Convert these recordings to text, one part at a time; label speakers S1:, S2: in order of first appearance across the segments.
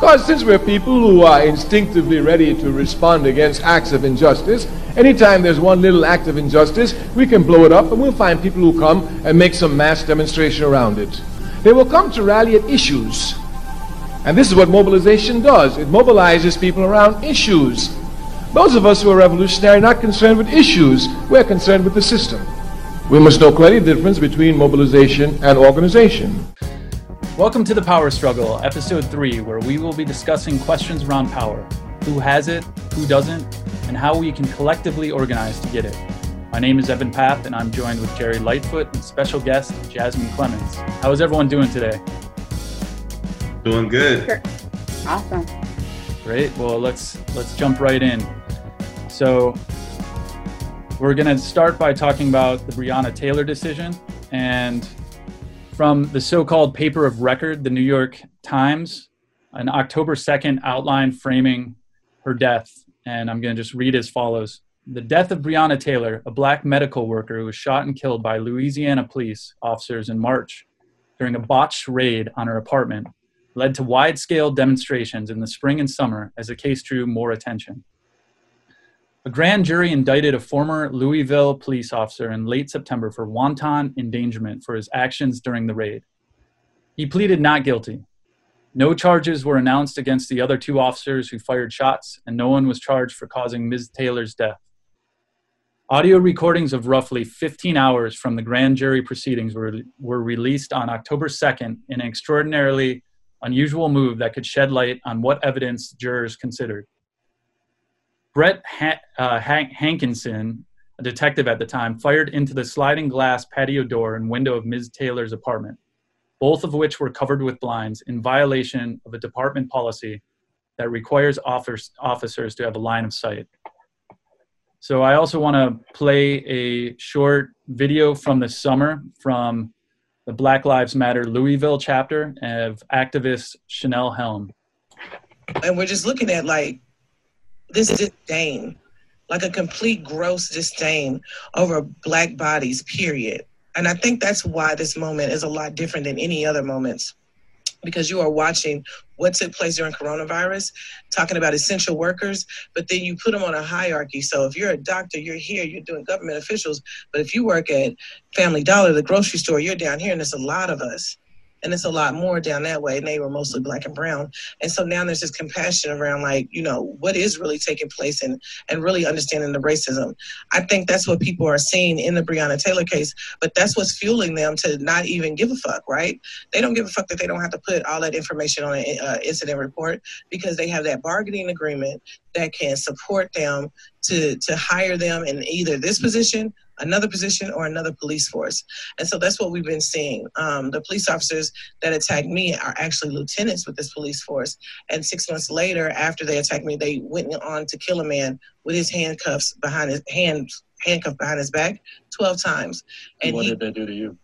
S1: Because since we're people who are instinctively ready to respond against acts of injustice, anytime there's one little act of injustice, we can blow it up and we'll find people who come and make some mass demonstration around it. They will come to rally at issues. And this is what mobilization does. It mobilizes people around issues. Those of us who are revolutionary are not concerned with issues. We're concerned with the system. We must know clearly the difference between mobilization and organization.
S2: Welcome to the Power Struggle, episode three, where we will be discussing questions around power who has it, who doesn't, and how we can collectively organize to get it. My name is Evan Path, and I'm joined with Jerry Lightfoot and special guest Jasmine Clemens. How is everyone doing today?
S3: Doing good.
S4: Awesome.
S2: Great. Well, let's let's jump right in. So, we're going to start by talking about the Breonna Taylor decision and from the so called paper of record, the New York Times, an October 2nd outline framing her death. And I'm going to just read as follows The death of Breonna Taylor, a black medical worker who was shot and killed by Louisville police officers in March during a botched raid on her apartment, led to wide scale demonstrations in the spring and summer as the case drew more attention. A grand jury indicted a former Louisville police officer in late September for wanton endangerment for his actions during the raid. He pleaded not guilty. No charges were announced against the other two officers who fired shots, and no one was charged for causing Ms. Taylor's death. Audio recordings of roughly 15 hours from the grand jury proceedings were, were released on October 2nd in an extraordinarily unusual move that could shed light on what evidence jurors considered. Brett ha- uh, Hankison, a detective at the time, fired into the sliding glass patio door and window of Ms. Taylor's apartment, both of which were covered with blinds in violation of a department policy that requires officers to have a line of sight. So I also want to play a short video from the summer from the Black Lives Matter Louisville chapter of activist Chanelle Helm.
S5: And we're just looking at like this disdain, like a complete gross disdain over black bodies, period. And I think that's why this moment is a lot different than any other moments because you are watching what took place during coronavirus, talking about essential workers, but then you put them on a hierarchy. So if you're a doctor, you're here, you're doing government officials. But if you work at Family Dollar, the grocery store, you're down here, and there's a lot of us and it's a lot more down that way. And they were mostly black and brown. And so now there's this compassion around like, you know, what is really taking place and and really understanding the racism. I think that's what people are seeing in the Breonna Taylor case, but that's what's fueling them to not even give a fuck, right? They don't give a fuck that they don't have to put all that information on an uh, incident report because they have that bargaining agreement that can support them to to hire them in either this position another position or another police force. And so that's what we've been seeing. Um, the police officers that attacked me are actually lieutenants with this police force. And six months later, after they attacked me, they went on to kill a man with his handcuffs behind his hand handcuffed behind his back 12 times.
S3: And what he, did they do to you?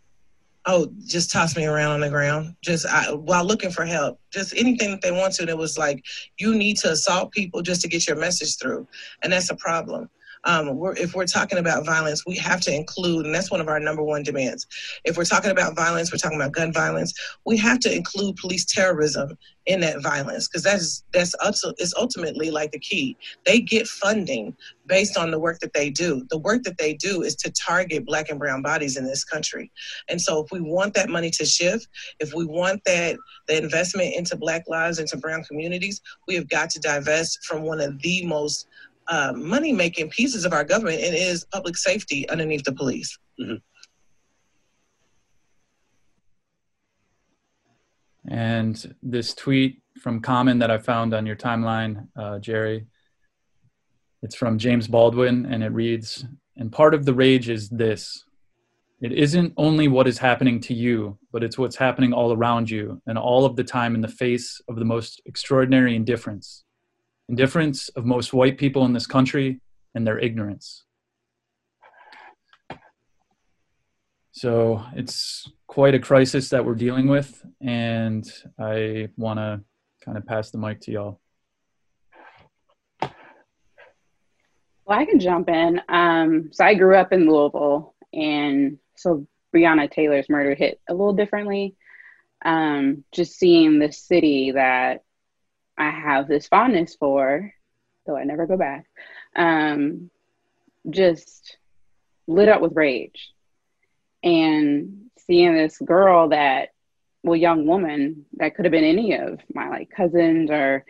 S5: Oh, just toss me around on the ground, just I, while looking for help. Just anything that they want to. And it was like, you need to assault people just to get your message through. And that's a problem um, we're, if we're talking about violence, we have to include, and that's one of our number one demands. If we're talking about violence, we're talking about gun violence, we have to include police terrorism in that violence because that's that's is ultimately like the key. They get funding based on the work that they do. The work that they do is to target black and brown bodies in this country. And so if we want that money to shift, if we want that the investment into black lives, into brown communities, we have got to divest from one of the most uh, money making pieces of our government and is public safety underneath the police. Mm-hmm.
S2: And this tweet from Common that I found on your timeline, uh, Jerry, it's from James Baldwin and it reads, and part of the rage is this it isn't only what is happening to you, but it's what's happening all around you and all of the time in the face of the most extraordinary indifference indifference of most white people in this country and their ignorance. So it's quite a crisis that we're dealing with, and I want to kind of pass the mic to y'all.
S4: Well, I can jump in. Um, so I grew up in Louisville, and so Breonna Taylor's murder hit a little differently. Um, just seeing the city that I have this fondness for, though I never go back, um, just lit up with rage. And seeing this girl that, well, young woman that could have been any of my like cousins or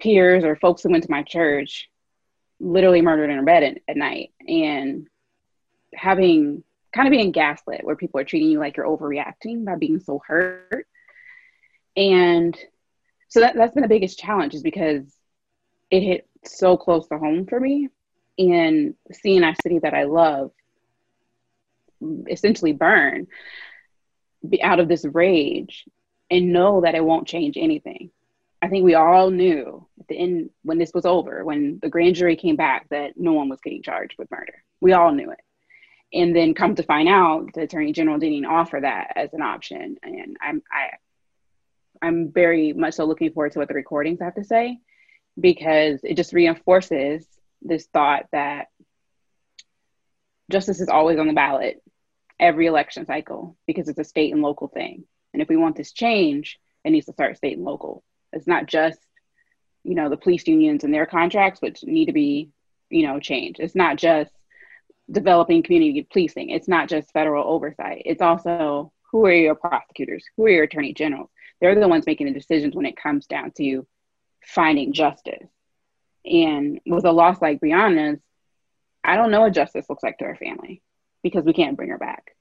S4: peers or folks who went to my church, literally murdered in her bed at, at night. And having kind of being gaslit where people are treating you like you're overreacting by being so hurt. And so that, that's been the biggest challenge is because it hit so close to home for me and seeing a city that I love essentially burn be out of this rage and know that it won't change anything. I think we all knew at the end when this was over, when the grand jury came back, that no one was getting charged with murder. We all knew it. And then come to find out, the attorney general didn't offer that as an option. And I'm I I'm very much so looking forward to what the recordings have to say because it just reinforces this thought that justice is always on the ballot every election cycle because it's a state and local thing. And if we want this change, it needs to start state and local. It's not just, you know, the police unions and their contracts, which need to be, you know, changed. It's not just developing community policing. It's not just federal oversight. It's also who are your prosecutors? Who are your attorney generals? They're the ones making the decisions when it comes down to finding justice. And with a loss like Breonna's, I don't know what justice looks like to her family because we can't bring her back.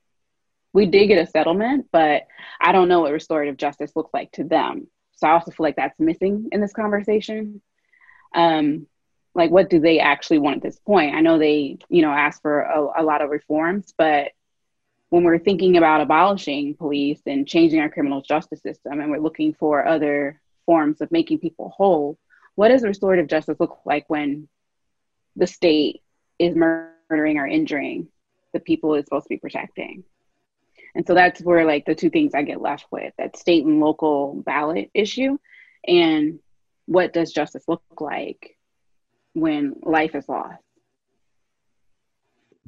S4: We did get a settlement, but I don't know what restorative justice looks like to them. So I also feel like that's missing in this conversation. Um, like, what do they actually want at this point? I know they, you know, ask for a, a lot of reforms, but when we're thinking about abolishing police and changing our criminal justice system, and we're looking for other forms of making people whole, what does restorative justice look like when the state is murdering or injuring the people it's supposed to be protecting? And so that's where like the two things I get left with that state and local ballot issue and what does justice look like when life is lost?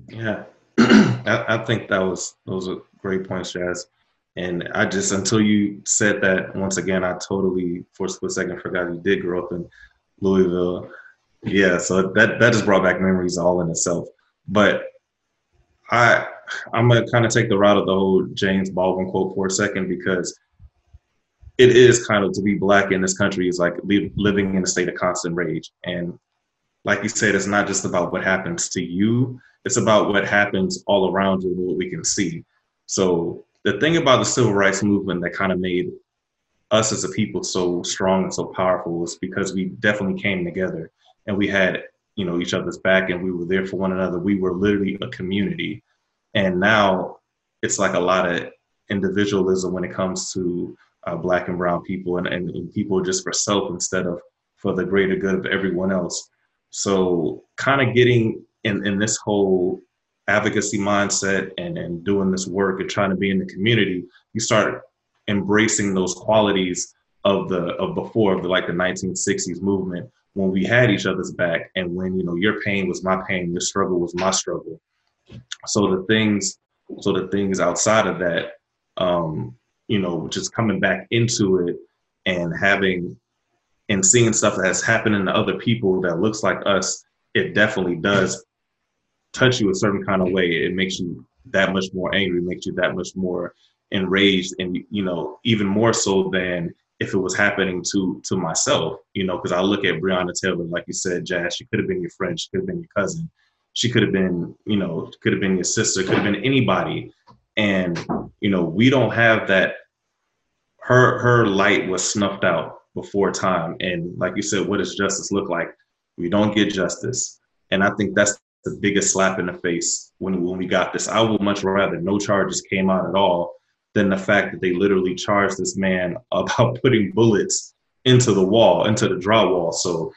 S3: Yeah, I, I, think that was those are great points, Jazz. And I just until you said that once again, I totally for a split second forgot you did grow up in Louisville. Yeah, so that that just brought back memories all in itself. But I I'm gonna kind of take the route of the whole James Baldwin quote for a second because it is kind of to be black in this country is like living in a state of constant rage. And like you said, it's not just about what happens to you; it's about what happens all around you and what we can see. So the thing about the civil rights movement that kind of made us as a people so strong and so powerful was because we definitely came together and we had you know each other's back and we were there for one another. We were literally a community. And now it's like a lot of individualism when it comes to uh, black and brown people and, and, and people just for self instead of for the greater good of everyone else so kind of getting in, in this whole advocacy mindset and, and doing this work and trying to be in the community, you start embracing those qualities of the of before of the like the 1960s movement when we had each other's back and when you know your pain was my pain, your struggle was my struggle. So the things so the things outside of that, um, you know, just coming back into it and having and seeing stuff that has happened in other people that looks like us, it definitely does touch you a certain kind of way. It makes you that much more angry, makes you that much more enraged, and you know, even more so than if it was happening to to myself. You know, because I look at Breonna Taylor, like you said, Jazz. She could have been your friend. She could have been your cousin. She could have been, you know, could have been your sister. Could have been anybody. And you know, we don't have that. Her her light was snuffed out before time. And like you said, what does justice look like? We don't get justice. And I think that's the biggest slap in the face when, when we got this. I would much rather no charges came out at all than the fact that they literally charged this man about putting bullets into the wall, into the drywall. So,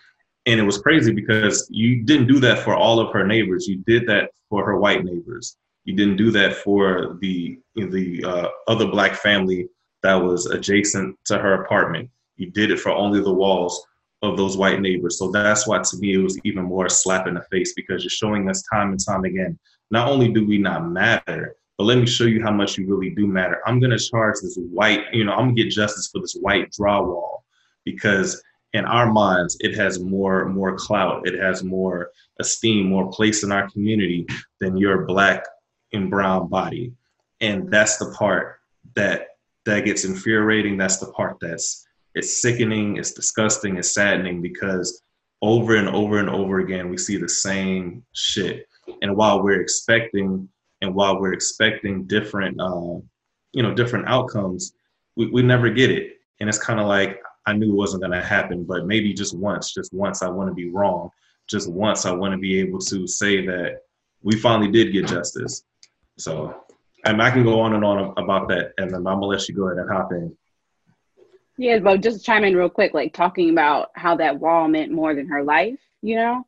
S3: and it was crazy because you didn't do that for all of her neighbors. You did that for her white neighbors. You didn't do that for the the uh, other black family that was adjacent to her apartment. You did it for only the walls of those white neighbors. So that's why to me it was even more a slap in the face because you're showing us time and time again. Not only do we not matter, but let me show you how much you really do matter. I'm gonna charge this white, you know, I'm gonna get justice for this white drywall because in our minds, it has more more clout, it has more esteem, more place in our community than your black and brown body. And that's the part that that gets infuriating. That's the part that's it's sickening, it's disgusting, it's saddening because over and over and over again we see the same shit. And while we're expecting and while we're expecting different uh, you know different outcomes, we, we never get it. And it's kind of like I knew it wasn't going to happen, but maybe just once, just once, I want to be wrong. Just once, I want to be able to say that we finally did get justice. So, and I can go on and on about that, and then I'm gonna let you go ahead and hop in.
S4: Yeah, but just chime in real quick, like talking about how that wall meant more than her life. You know,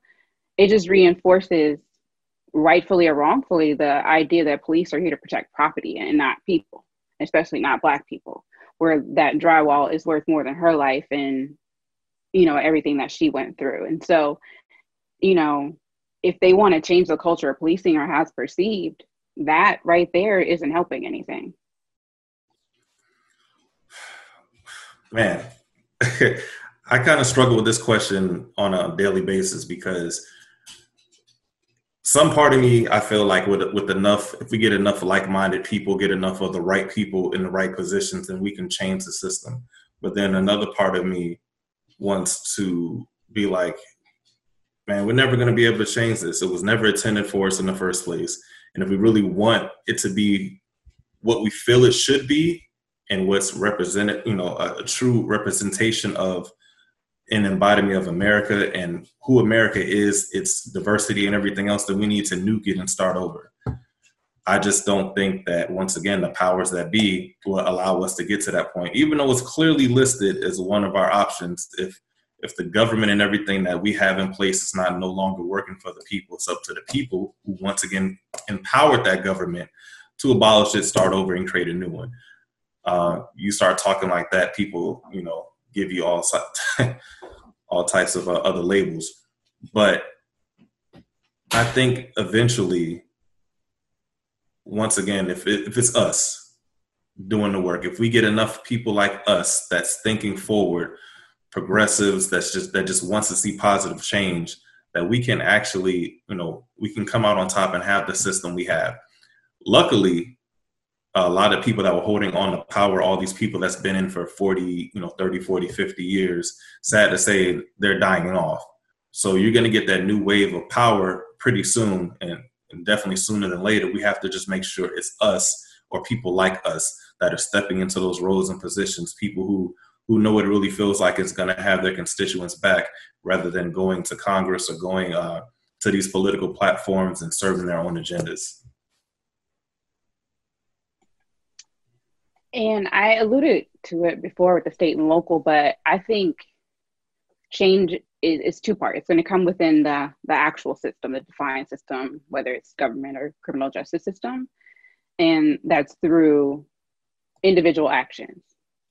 S4: it just reinforces, rightfully or wrongfully, the idea that police are here to protect property and not people, especially not Black people where that drywall is worth more than her life and you know everything that she went through and so you know if they want to change the culture of policing or has perceived that right there isn't helping anything
S3: man i kind of struggle with this question on a daily basis because some part of me i feel like with with enough if we get enough like-minded people get enough of the right people in the right positions then we can change the system. But then another part of me wants to be like man we're never going to be able to change this. It was never intended for us in the first place. And if we really want it to be what we feel it should be and what's represented you know a, a true representation of an embodiment of America and who America is, its diversity and everything else, that we need to nuke it and start over. I just don't think that once again the powers that be will allow us to get to that point, even though it's clearly listed as one of our options. If if the government and everything that we have in place is not no longer working for the people, it's up to the people who once again empowered that government to abolish it, start over, and create a new one. Uh, you start talking like that, people, you know, give you all all types of uh, other labels. But I think eventually, once again, if it, if it's us doing the work, if we get enough people like us that's thinking forward, progressives that's just that just wants to see positive change, that we can actually, you know, we can come out on top and have the system we have. Luckily, a lot of people that were holding on to power, all these people that's been in for 40, you know, 30, 40, 50 years, sad to say they're dying off. So you're going to get that new wave of power pretty soon and, and definitely sooner than later. We have to just make sure it's us or people like us that are stepping into those roles and positions, people who who know what it really feels like it's going to have their constituents back rather than going to Congress or going uh, to these political platforms and serving their own agendas.
S4: And I alluded to it before with the state and local, but I think change is, is two parts. It's going to come within the, the actual system, the defined system, whether it's government or criminal justice system. And that's through individual actions.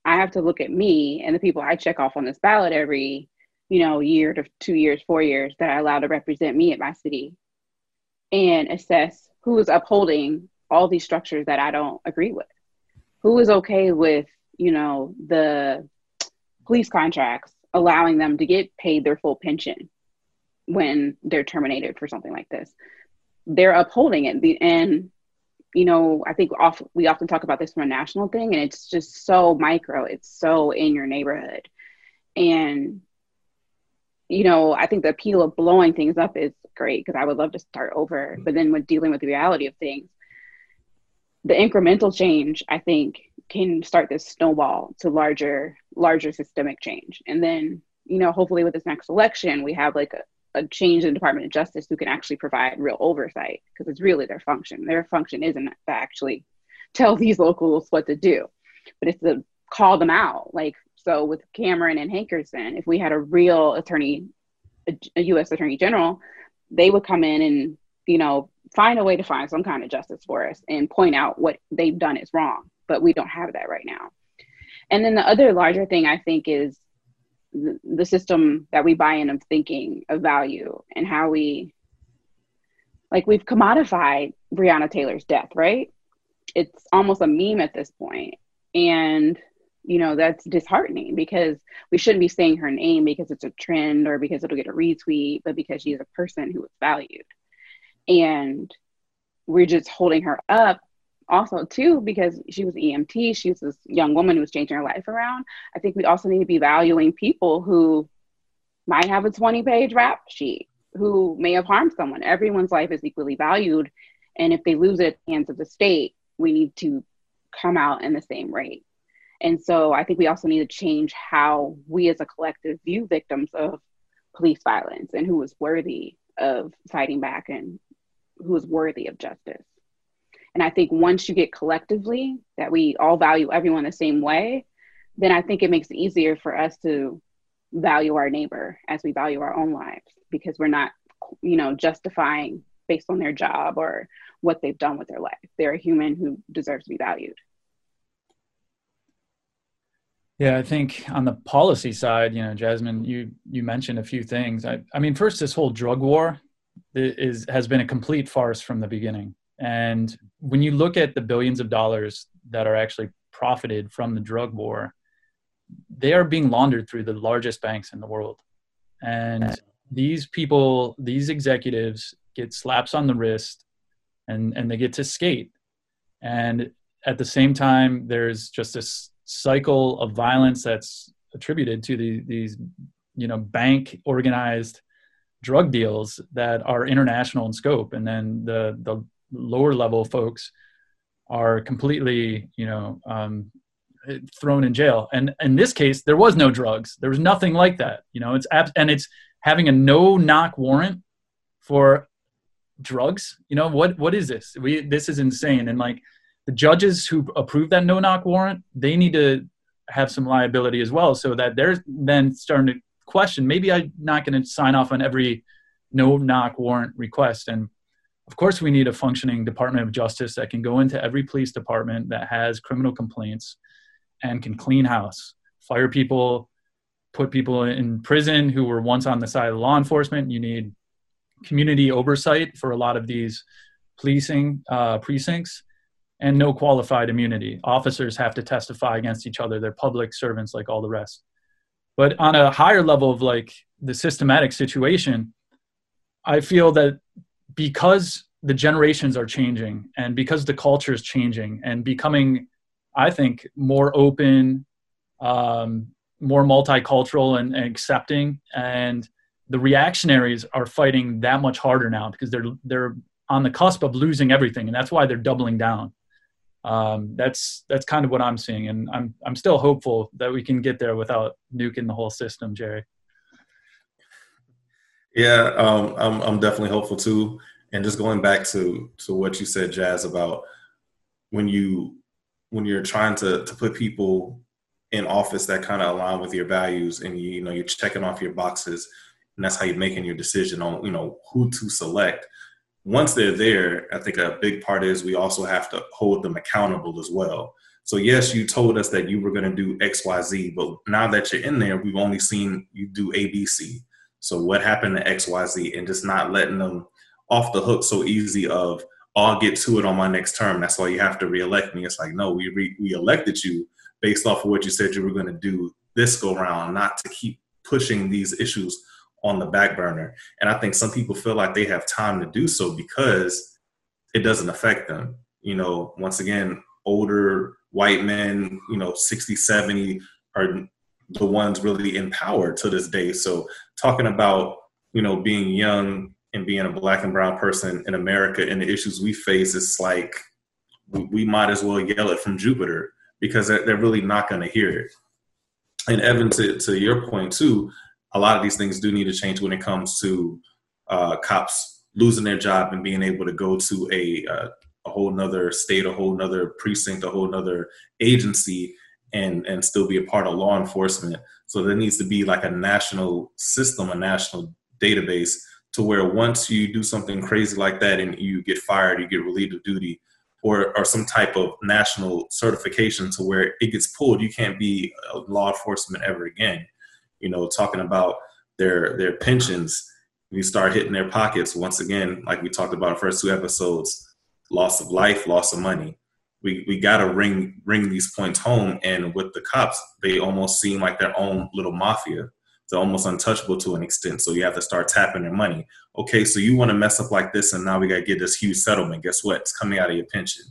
S4: I have to look at me and the people I check off on this ballot every, you know, year to two years, four years that I allow to represent me at my city and assess who is upholding all these structures that I don't agree with who is okay with you know the police contracts allowing them to get paid their full pension when they're terminated for something like this? They're upholding it. And you know i think off, we often talk about this from a national thing and it's just so micro. It's so in your neighborhood. And you know i think the appeal of blowing things up is great because i would love to start over. But then with dealing with the reality of things the incremental change i think can start this snowball to larger larger systemic change. And then you know hopefully with this next election we have like a, a change in the department of justice who can actually provide real oversight because it's really their function. Their function isn't to actually tell these locals what to do but it's to call them out. Like so with cameron and hankerson if we had a real attorney a, a u.s attorney general they would come in and you know find a way to find some kind of justice for us and point out what they've done is wrong. But we don't have that right now. And then the other larger thing I think is the, the system that we buy in of thinking of value and how we like we've commodified Breonna Taylor's death, right? It's almost a meme at this point. And you know that's disheartening because we shouldn't be saying her name because it's a trend or because it'll get a retweet but because she's a person who is valued and we're just holding her up also too because she was emt she was this young woman who was changing her life around. I think we also need to be valuing people who might have a 20 page rap sheet who may have harmed someone. Everyone's life is equally valued and if they lose it at the hands of the state we need to come out in the same rate. And so I think we also need to change how we as a collective view victims of police violence and who is worthy of fighting back and who is worthy of justice. And I think once you get collectively that we all value everyone the same way, then I think it makes it easier for us to value our neighbor as we value our own lives because we're not, you know, justifying based on their job or what they've done with their life. They're a human who deserves to be valued.
S2: Yeah, I think on the policy side, you know, Jasmine, you you mentioned a few things. I, I mean, first, this whole drug war is has been a complete farce from the beginning. And when you look at the billions of dollars that are actually profited from the drug war, they are being laundered through the largest banks in the world. And these people, these executives, get slaps on the wrist, and and they get to skate. And at the same time, there's just this cycle of violence that's attributed to the, these you know bank organized drug deals that are international in scope. And then the the lower level folks are completely you know um, thrown in jail. And in this case there was no drugs. There was nothing like that. You know it's ab- and it's having a no knock warrant for drugs. You know what what is this? We this is insane. And like the judges who approve that no knock warrant, they need to have some liability as well, so that they're then starting to question maybe I'm not going to sign off on every no knock warrant request. And of course, we need a functioning Department of Justice that can go into every police department that has criminal complaints and can clean house, fire people, put people in prison who were once on the side of law enforcement. You need community oversight for a lot of these policing uh, precincts and no qualified immunity. Officers have to testify against each other. They're public servants like all the rest. But on a higher level of like the systematic situation, I feel that because the generations are changing and because the culture is changing and becoming, I think, more open, um, more multicultural and, and accepting, and the reactionaries are fighting that much harder now because they're they're on the cusp of losing everything, and that's why they're doubling down um, that's that's kind of what I'm seeing, and I'm I'm still hopeful that we can get there without nuking the whole system, Jerry.
S3: Yeah, um, I'm I'm definitely hopeful too. And just going back to to what you said, Jazz, about when you when you're trying to to put people in office that kind of align with your values, and you, you know you're checking off your boxes, and that's how you're making your decision on you know who to select once they're there, I think a big part is we also have to hold them accountable as well. So yes, you told us that you were going to do X, Y, Z, but now that you're in there, we've only seen you do A, B, C. So what happened to X, Y, Z, and just not letting them off the hook so easy of oh, I'll get to it on my next term. That's why you have to reelect me. It's like no, we re- we elected you based off of what you said you were going to do this go round, not to keep pushing these issues on the back burner. And I think some people feel like they have time to do so because it doesn't affect them. You know, once again, older white men, you know, 60, 70 are the ones really in power to this day. So talking about, you know, being young and being a black and brown person in America and the issues we face, it's like we, might as well yell it from Jupiter because they're, they're really not going to hear it. And Evan, to, to your point too, a lot of these things do need to change when it comes to uh, cops losing their job and being able to go to a uh, a whole nother state, a whole nother precinct, a whole nother agency, and and still be a part of law enforcement. So there needs to be like a national system, a national database, to where once you do something crazy like that and you get fired, you get relieved of duty, or or some type of national certification to where it gets pulled, you can't be law enforcement ever again you know, talking about their their pensions. We start hitting their pockets once again, like we talked about the first two episodes, loss of life, loss of money. we we got to ring ring these points home. And with the cops, they almost seem like their own little mafia. They're almost untouchable to an extent. So you have to start tapping their money. Okay, so you want to mess up like this, and now we got to get this huge settlement. Guess what? It's coming out of your pension.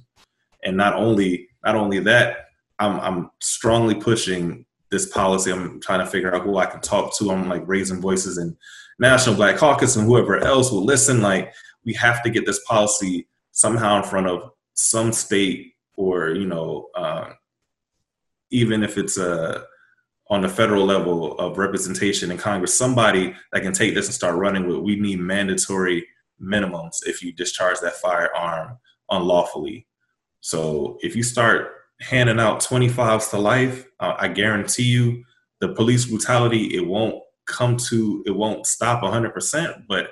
S3: And not only not only that, I'm I'm strongly pushing this policy. I'm trying to figure out who I can talk to. I'm like raising voices in National Black Caucus and whoever else will listen. Like we have to get this policy somehow in front of some state or you know uh, even if it's a uh, on the federal level of representation in Congress, somebody that can take this and start running with. We need mandatory minimums if you discharge that firearm unlawfully. So if you start handing out 25s to life, uh, I guarantee you the police brutality, it won't come to, it won't stop 100%, but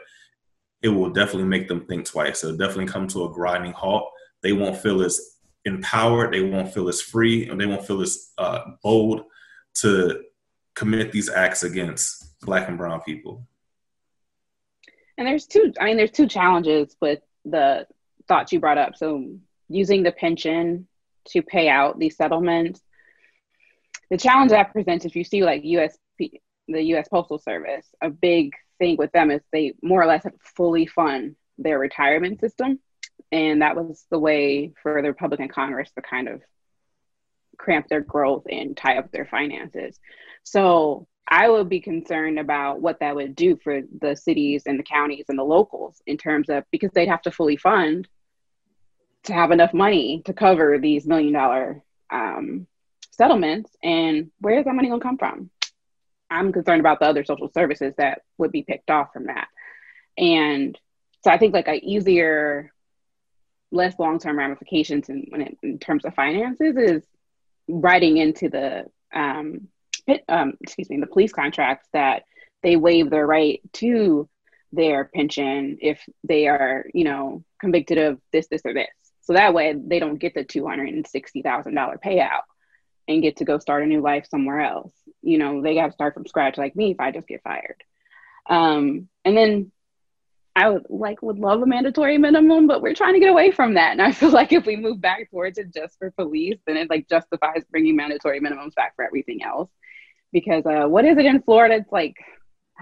S3: it will definitely make them think twice. It'll definitely come to a grinding halt. They won't feel as empowered, they won't feel as free, and they won't feel as uh, bold to commit these acts against Black and Brown people.
S4: And there's two, I mean, there's two challenges with the thoughts you brought up. So using the pension to pay out these settlements. The challenge that presents if you see like US the US Postal Service, a big thing with them is they more or less fully fund their retirement system. And that was the way for the Republican Congress to kind of cramp their growth and tie up their finances. So I would be concerned about what that would do for the cities and the counties and the locals in terms of because they'd have to fully fund to have enough money to cover these million dollar um, settlements. And where is that money going to come from? I'm concerned about the other social services that would be picked off from that. And so I think like a easier, less long term ramifications in, it, in terms of finances is writing into the um, um, excuse me the police contracts that they waive their right to their pension if they are you know convicted of this this or this so that way they don't get the $260,000 payout and get to go start a new life somewhere else. You know, they got to start from scratch like me if I just get fired. Um, and then I would like would love a mandatory minimum, but we're trying to get away from that. And I feel like if we move back towards it just for police, then it like justifies bringing mandatory minimums back for everything else. Because uh, what is it in Florida? It's like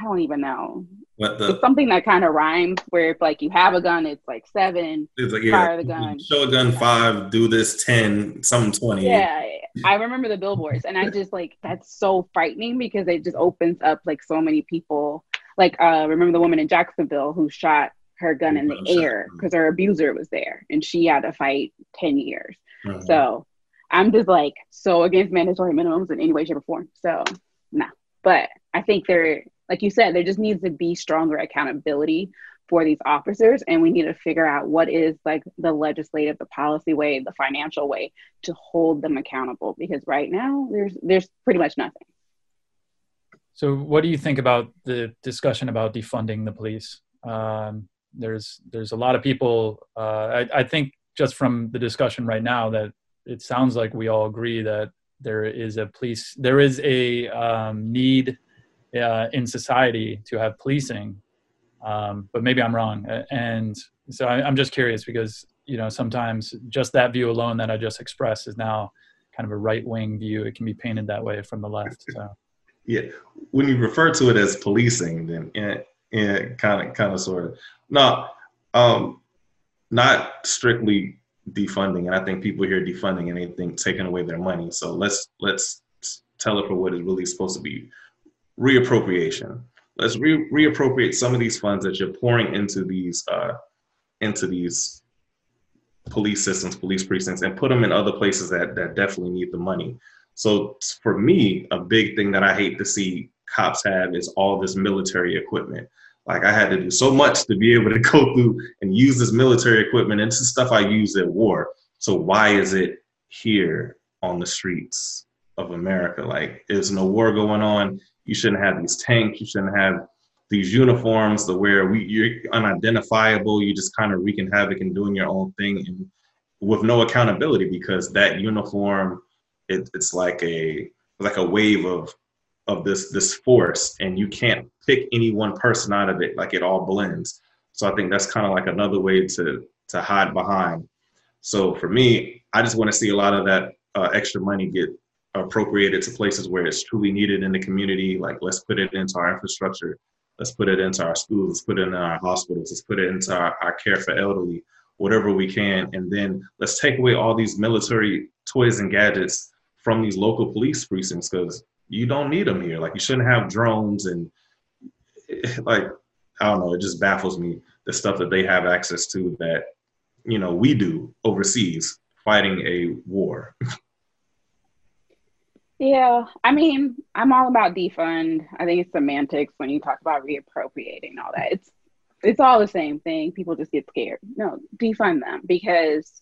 S4: I don't even know. What the, it's something that kind of rhymes where if like you have a gun, it's like seven. It's like yeah, fire the gun.
S3: Show a gun five, do this ten, something twenty.
S4: Yeah, I remember the billboards, and I just like that's so frightening because it just opens up like so many people. Like uh remember the woman in Jacksonville who shot her gun in the air because her abuser was there, and she had to fight ten years. Mm-hmm. So I'm just like so against mandatory minimums in any way, shape, or form. So nah, but I think there like you said, there just needs to be stronger accountability for these officers and we need to figure out what is like the legislative the policy way the financial way to hold them accountable because right now there's there's pretty much nothing.
S2: So what do you think about the discussion about defunding the police? Um, there's there's a lot of people uh, I, I think just from the discussion right now that it sounds like we all agree that there is a police there is a um, need uh, in society to have policing. Um, but maybe I'm wrong. And so I, I'm just curious because you know sometimes just that view alone that I just expressed is now kind of a right wing view. It can be painted that way from the left. So
S3: yeah, when you refer to it as policing, then yeah, kind of kind of sort of no, um, not strictly defunding. And I think people hear defunding and they think taking away their money. So let's let's tell it for what it's really supposed to be reappropriation. Let's re- reappropriate some of these funds that you're pouring into these uh, into these police systems, police precincts, and put them in other places that that definitely need the money. So for me, a big thing that I hate to see cops have is all this military equipment. Like I had to do so much to be able to go through and use this military equipment and this stuff I use at war. So why is it here on the streets of America? Like there's no war going on. You shouldn't have these tanks. You shouldn't have these uniforms to where we you're unidentifiable. You just kind of wreaking havoc and doing your own thing and with no accountability because that uniform it, it's like a like a wave of of this this force and you can't pick any one person out of it like it all blends so i think that's kind of like another way to to hide behind so for me I just want to see a lot of that uh, extra money get appropriated to places where it's truly needed in the community. Like let's put it into our infrastructure. Let's put it into our schools. Let's put it in our hospitals. Let's put it into our, our care for elderly, whatever we can. And then let's take away all these military toys and gadgets from these local police precincts because you don't need them here. Like you shouldn't have drones and like I don't know. It just baffles me the stuff that they have access to that you know we do overseas fighting a war.
S4: Yeah, I mean, I'm all about defund. I think it's semantics when you talk about reappropriating all that. It's it's all the same thing. People just get scared. No, defund them because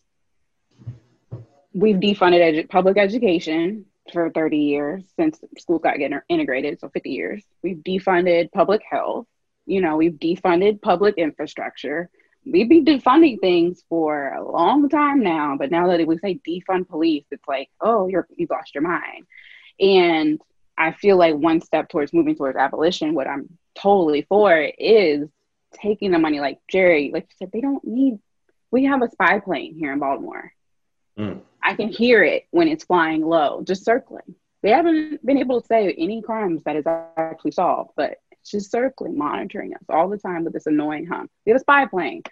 S4: we've defunded edu- public education for 30 years since schools got get integrated, so 50 years. We've defunded public health. You know, we've defunded public infrastructure we've been defunding things for a long time now, but now that we say defund police, it's like, oh, you're you've lost your mind. And I feel like one step towards moving towards abolition, what I'm totally for is taking the money, like Jerry, like you said, they don't need. We have a spy plane here in Baltimore. Mm. I can hear it when it's flying low, just circling. They haven't been able to say any crimes that is actually solved, but just circling, monitoring us all the time with this annoying hum. We have a spy plane.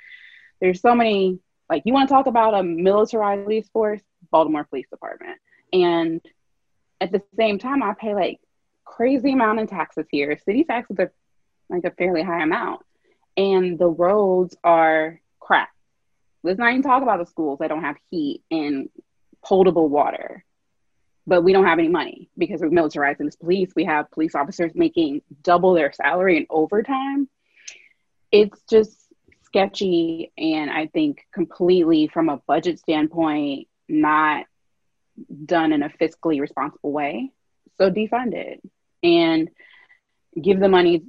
S4: There's so many, like, you want to talk about a militarized police force? Baltimore Police Department. And at the same time, I pay like crazy amount in taxes here. City taxes are like a fairly high amount. And the roads are crap. Let's not even talk about the schools that don't have heat and potable water but we don't have any money because we're militarizing this police. We have police officers making double their salary in overtime. It's just sketchy and I think completely from a budget standpoint, not done in a fiscally responsible way. So defund it and give the money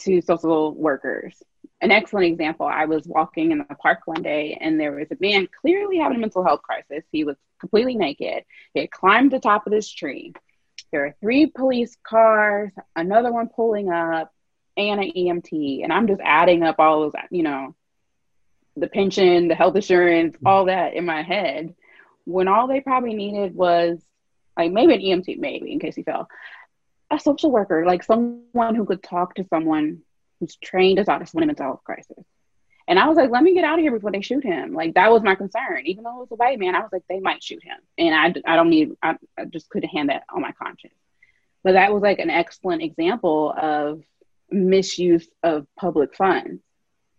S4: to social workers an excellent example. I was walking in the park one day and there was a man clearly having a mental health crisis. He was completely naked. He had climbed the top of this tree. There are three police cars, another one pulling up, and an EMT. And I'm just adding up all those, you know, the pension, the health insurance, all that in my head. When all they probably needed was like maybe an EMT, maybe in case he fell, a social worker, like someone who could talk to someone who's trained as autism in a mental health crisis. And I was like, let me get out of here before they shoot him. Like that was my concern. Even though it was a white man, I was like, they might shoot him. And I, I don't need, I, I just couldn't hand that on my conscience. But that was like an excellent example of misuse of public funds.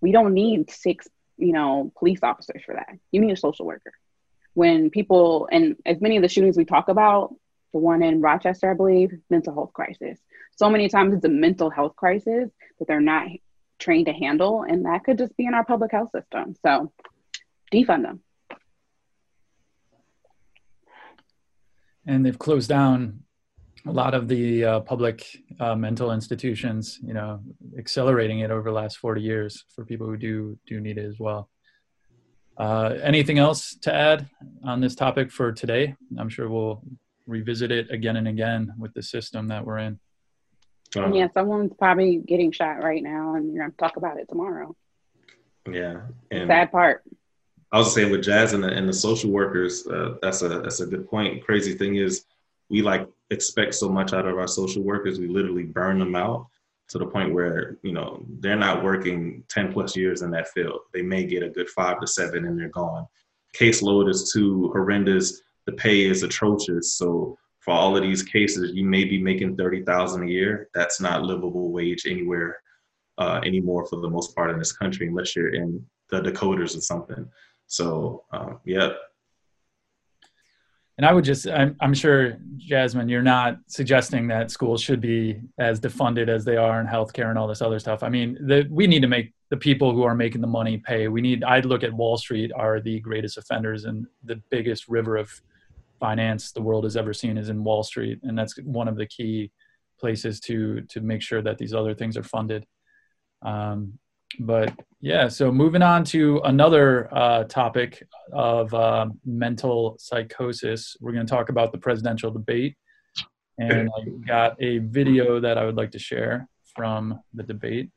S4: We don't need six, you know, police officers for that. You need a social worker. When people, and as many of the shootings we talk about, the one in Rochester, I believe, mental health crisis. So many times it's a mental health crisis that they're not trained to handle, and that could just be in our public health system. So defund them.
S2: And they've closed down a lot of the uh, public uh, mental institutions, you know, accelerating it over the last 40 years for people who do do need it as well. Uh, anything else to add on this topic for today? I'm sure we'll revisit it again and again with the system that we're in.
S4: Um, yeah, someone's probably getting shot right now, and you're gonna talk about it tomorrow.
S3: Yeah, and
S4: sad part.
S3: I was saying with Jazz and the, and the social workers, uh, that's a that's a good point. Crazy thing is, we like expect so much out of our social workers, we literally burn them out to the point where you know they're not working 10 plus years in that field they may get a good five to seven and they're gone caseload is too horrendous the pay is atrocious. So for all of these cases, you may be making thirty thousand a year. That's not livable wage anywhere uh, anymore for the most part in this country, unless you're in the Dakotas or something. So um, yeah.
S2: And I would just, I'm, I'm sure, Jasmine, you're not suggesting that schools should be as defunded as they are in healthcare and all this other stuff. I mean, the, we need to make the people who are making the money pay. We need, I'd look at Wall Street are the greatest offenders and the biggest river of finance the world has ever seen is in Wall Street, and that's one of the key places to to make sure that these other things are funded. Um, but yeah, so moving on to another uh, topic of uh, mental psychosis, we're going to talk about the presidential debate, and I got a video that I would like to share from the debate.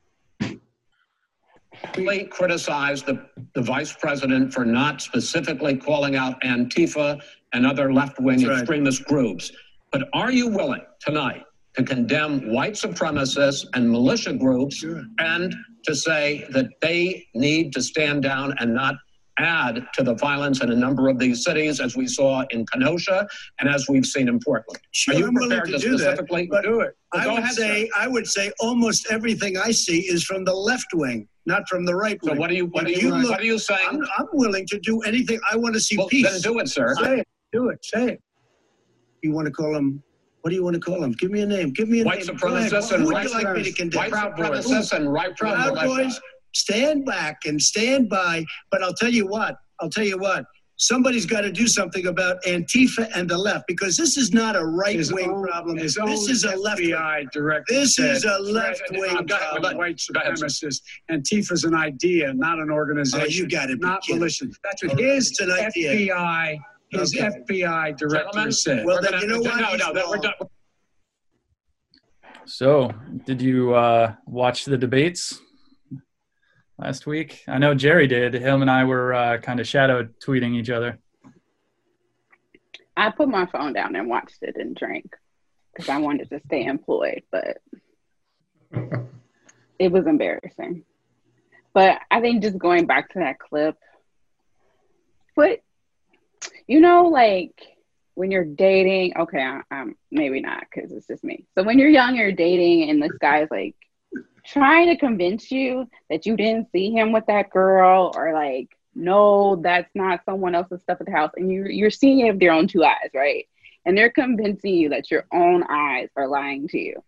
S6: We criticize the, the vice president for not specifically calling out Antifa and other left wing
S7: right.
S6: extremist groups. But are you willing tonight to condemn white supremacists and militia groups
S7: Sure.
S6: and to say that they need to stand down and not add to the violence in a number of these cities, as we saw in Kenosha and as we've seen in Portland?
S7: Sure,
S6: Are you
S7: I'm
S6: prepared
S7: to
S6: to
S7: do that,
S6: specifically
S7: but
S6: do it?
S7: I would
S6: ahead,
S7: say
S6: sir.
S7: I would say almost everything I see is from the left wing, not from the right
S6: So
S7: wing.
S6: what are you what are
S7: If
S6: you,
S7: look-
S6: what are you saying?
S7: I'm, I'm willing to do anything. I want to see
S6: Well,
S7: peace.
S6: then do it, sir.
S7: Say it. Do it. Say it. You want to call them? What do you want to call them? Give me a name. Give me a
S6: White
S7: name.
S6: Supremacists
S7: Who
S6: and
S7: would
S6: right
S7: you like me to condemn?
S6: white supremacists and right
S7: Proud. Boys, stand back and stand by. But I'll tell you what. I'll tell you what. Somebody's got to do something about Antifa and the left because this is not a right wing problem.
S8: his
S7: This
S8: own
S7: is a left wing.
S8: FBI director
S7: This is a left wing
S8: "I'm not
S7: problem.
S8: white
S6: Go ahead, sir.
S8: supremacist. Antifa's an idea, not an organization.
S7: Oh, you gotta be
S8: Not
S7: kidding.
S8: militia. That's what
S7: Okay.
S8: his
S7: It's an idea.
S8: FBI, his
S7: Okay.
S8: FBI director
S6: Gentlemen,
S8: said.
S7: Well, then
S6: gonna-
S7: you know what?
S6: No,
S7: He's
S6: no, no, we're done.
S2: So, did you uh, watch the debates last week? I know Jerry did. Him and I were uh, kind of shadow tweeting each other.
S4: I put my phone down and watched it and drank because I wanted to stay employed, but it was embarrassing. But I think just going back to that clip, but you know, like when you're dating, okay, I, I'm maybe not because it's just me. So when you're young, you're dating, and this guy's like trying to convince you that you didn't see him with that girl, or like, no, that's not someone else's stuff at the house, and you you're seeing it with your own two eyes, right? And they're convincing you that your own eyes are lying to you.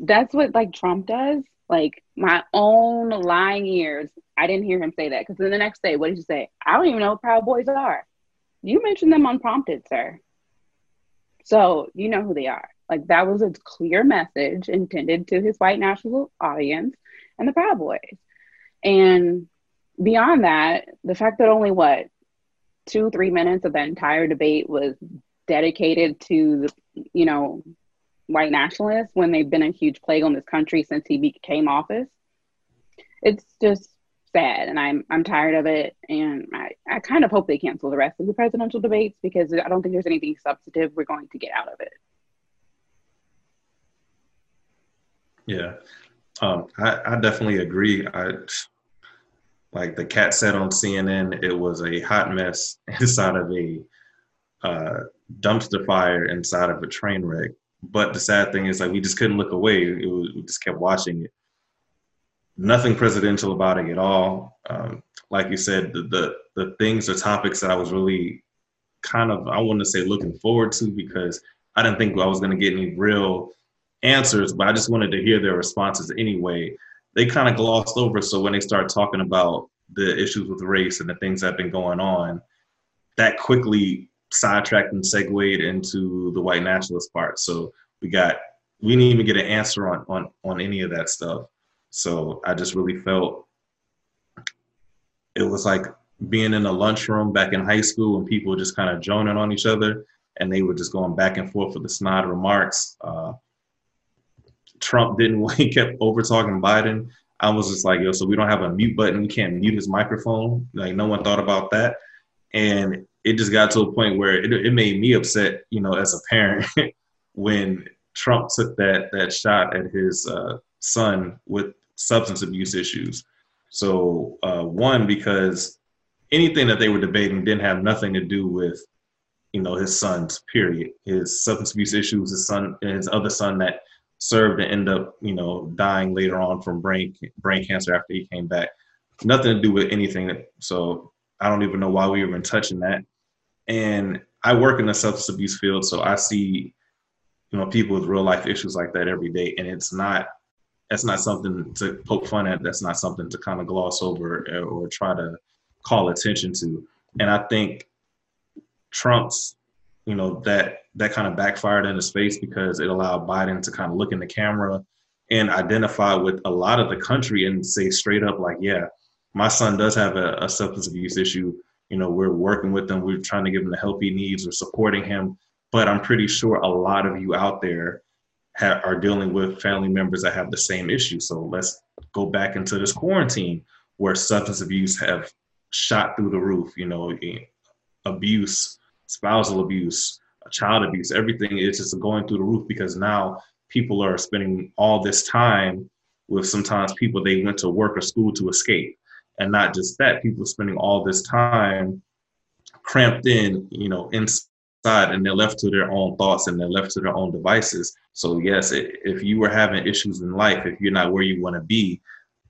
S4: That's what like Trump does. Like my own lying ears. I didn't hear him say that because then the next day, what did you say? I don't even know what Proud Boys are. You mentioned them unprompted, sir. So you know who they are. Like that was a clear message intended to his white national audience and the Proud Boys. And beyond that, the fact that only what two, three minutes of the entire debate was dedicated to the, you know, white nationalists when they've been a huge plague on this country since he became office. It's just sad and I'm I'm tired of it and I, I kind of hope they cancel the rest of the presidential debates because I don't think there's anything substantive we're going to get out of it.
S3: Yeah, um, I, I definitely agree. I like the cat said on CNN, it was a hot mess inside of a uh, dumpster fire inside of a train wreck. But the sad thing is, like, we just couldn't look away. It was, we just kept watching it. Nothing presidential about it at all. Um, like you said, the, the the things or topics that I was really kind of I want to say looking forward to because I didn't think I was going to get any real answers, but I just wanted to hear their responses anyway. They kind of glossed over. So when they start talking about the issues with race and the things that have been going on, that quickly sidetracked and segued into the white nationalist part. So we got we didn't even get an answer on on on any of that stuff. So I just really felt it was like being in a lunchroom back in high school and people just kind of joning on each other and they were just going back and forth with the snide remarks. Uh, Trump didn't he kept over talking Biden. I was just like, yo, so we don't have a mute button. We can't mute his microphone. Like no one thought about that. And it just got to a point where it, it made me upset, you know, as a parent when Trump took that that shot at his uh, son with substance abuse issues. So uh, one, because anything that they were debating didn't have nothing to do with, you know, his son's period, his substance abuse issues, his son, and his other son that served and end up, you know, dying later on from brain brain cancer after he came back. Nothing to do with anything. That, so I don't even know why we were even touching that. And I work in the substance abuse field, so I see, you know, people with real life issues like that every day, and it's not. That's not something to poke fun at. That's not something to kind of gloss over or, or try to call attention to. And I think Trump's, you know, that that kind of backfired in his face because it allowed Biden to kind of look in the camera and identify with a lot of the country and say straight up, like, yeah, my son does have a, a substance abuse issue. You know, we're working with him. We're trying to give him the help he needs. We're supporting him. But I'm pretty sure a lot of you out there ha- are dealing with family members that have the same issue. So let's go back into this quarantine. where substance abuse have shot through the roof. You know, eh, abuse, spousal abuse, child abuse, everything is just going through the roof because now people are spending all this time with sometimes people they went to work or school to escape. And not just that, people are spending all this time cramped in, you know, inside and they're left to their own thoughts and they're left to their own devices. So yes, if you were having issues in life, if you're not where you want to be,